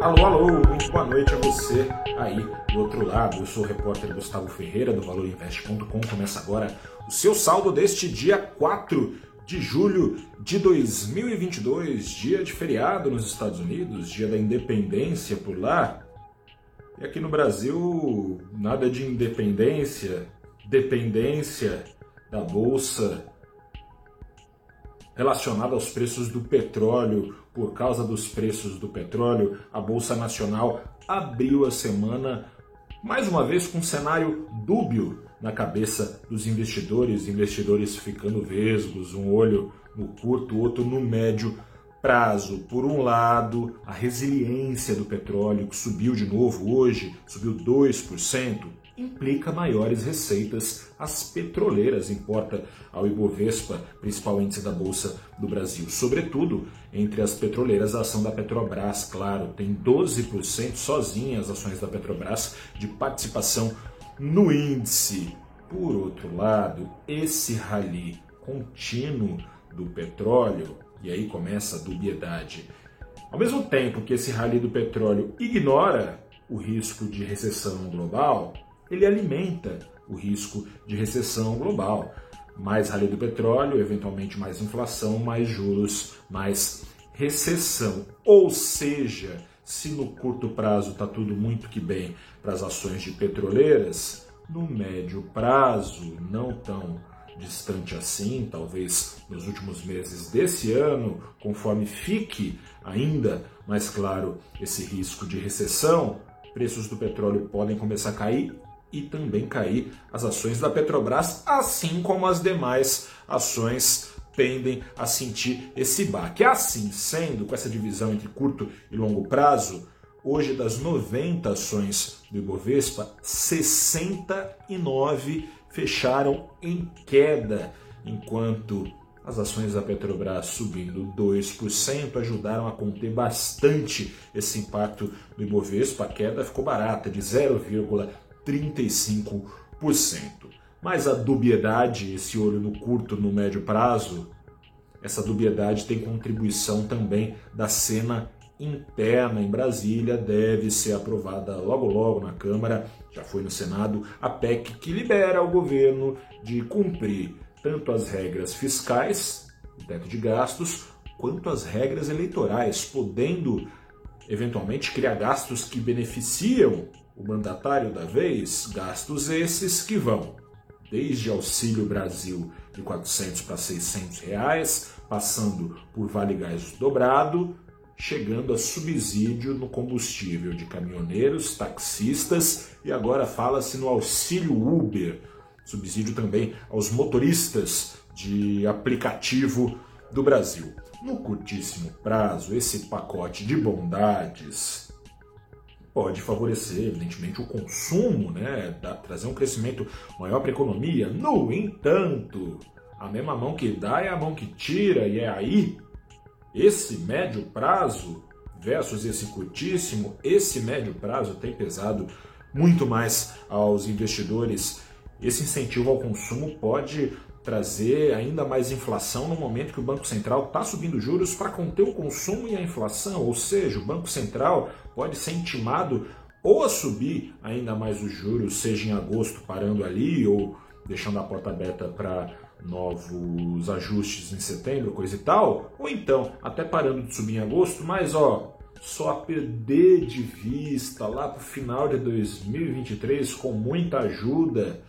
Alô, alô, muito boa noite a você aí do outro lado. Eu sou o repórter Gustavo Ferreira do ValorInvest.com. Começa agora o seu saldo deste dia 4 de julho de 2022, dia de feriado nos Estados Unidos, dia da independência por lá. E aqui no Brasil, nada de independência, dependência da bolsa relacionada aos preços do petróleo. Por causa dos preços do petróleo, a Bolsa Nacional abriu a semana mais uma vez com um cenário dúbio na cabeça dos investidores, investidores ficando vesgos, um olho no curto, outro no médio prazo. Por um lado, a resiliência do petróleo, que subiu de novo hoje, subiu 2%, implica maiores receitas às petroleiras, importa ao Ibovespa, principal índice da Bolsa do Brasil. Sobretudo, entre as petroleiras, a ação da Petrobras, claro, tem 12% sozinha as ações da Petrobras de participação no índice. Por outro lado, esse rally contínuo do petróleo, e aí começa a dubiedade. Ao mesmo tempo que esse rally do petróleo ignora o risco de recessão global, ele alimenta o risco de recessão global. Mais rally do petróleo, eventualmente mais inflação, mais juros, mais recessão. Ou seja, se no curto prazo está tudo muito que bem para as ações de petroleiras, no médio prazo, não tão distante assim, talvez nos últimos meses desse ano, conforme fique ainda mais claro esse risco de recessão, preços do petróleo podem começar a cair e também cair as ações da Petrobras, assim como as demais ações tendem a sentir esse baque. Assim sendo, com essa divisão entre curto e longo prazo, hoje das 90 ações do Ibovespa, 69 fecharam em queda, enquanto as ações da Petrobras subindo 2% ajudaram a conter bastante esse impacto do Ibovespa. A queda ficou barata, de 0,5%. 35%. Mas a dubiedade, esse olho no curto, no médio prazo, essa dubiedade tem contribuição também da cena interna em Brasília, deve ser aprovada logo logo na Câmara, já foi no Senado, a PEC que libera o governo de cumprir tanto as regras fiscais, o teto de gastos, quanto as regras eleitorais, podendo eventualmente criar gastos que beneficiam o mandatário da vez, gastos esses que vão desde Auxílio Brasil de 400 para 600 reais, passando por Vale Gás dobrado, chegando a subsídio no combustível de caminhoneiros, taxistas e agora fala-se no auxílio Uber, subsídio também aos motoristas de aplicativo do Brasil. No curtíssimo prazo, esse pacote de bondades pode favorecer, evidentemente, o consumo, né, trazer um crescimento maior para a economia. No entanto, a mesma mão que dá é a mão que tira, e é aí esse médio prazo versus esse curtíssimo, esse médio prazo tem pesado muito mais aos investidores. Esse incentivo ao consumo pode trazer ainda mais inflação no momento que o Banco Central está subindo juros para conter o consumo e a inflação, ou seja, o Banco Central pode ser intimado ou a subir ainda mais os juros, seja em agosto parando ali ou deixando a porta aberta para novos ajustes em setembro, coisa e tal, ou então até parando de subir em agosto, mas ó, só a perder de vista lá para o final de 2023 com muita ajuda,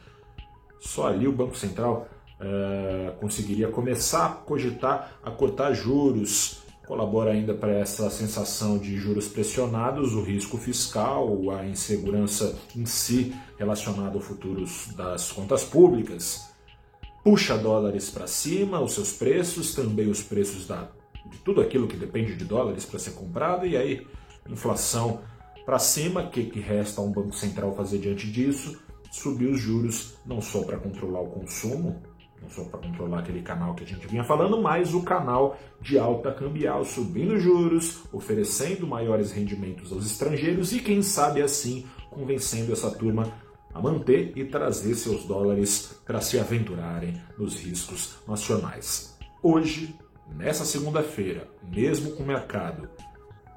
só ali o Banco Central é, conseguiria começar a cogitar a cortar juros. Colabora ainda para essa sensação de juros pressionados, o risco fiscal, a insegurança em si relacionada ao futuro das contas públicas. Puxa dólares para cima, os seus preços, também os preços da, de tudo aquilo que depende de dólares para ser comprado, e aí inflação para cima, o que, que resta a um Banco Central fazer diante disso? Subir os juros, não só para controlar o consumo, não só para controlar aquele canal que a gente vinha falando, mas o canal de alta cambial, subindo juros, oferecendo maiores rendimentos aos estrangeiros e, quem sabe assim, convencendo essa turma a manter e trazer seus dólares para se aventurarem nos riscos nacionais. Hoje, nessa segunda-feira, mesmo com o mercado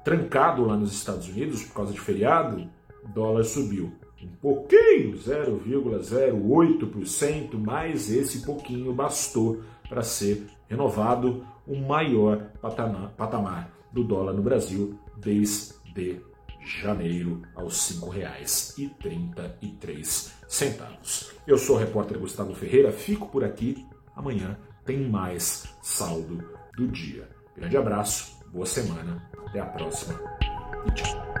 trancado lá nos Estados Unidos por causa de feriado, dólar subiu um pouquinho, 0,08%, mas esse pouquinho bastou para ser renovado o maior patamar do dólar no Brasil desde janeiro aos R$ 5,33. Eu sou o repórter Gustavo Ferreira, fico por aqui. Amanhã tem mais saldo do dia. Grande abraço, boa semana, até a próxima e tchau.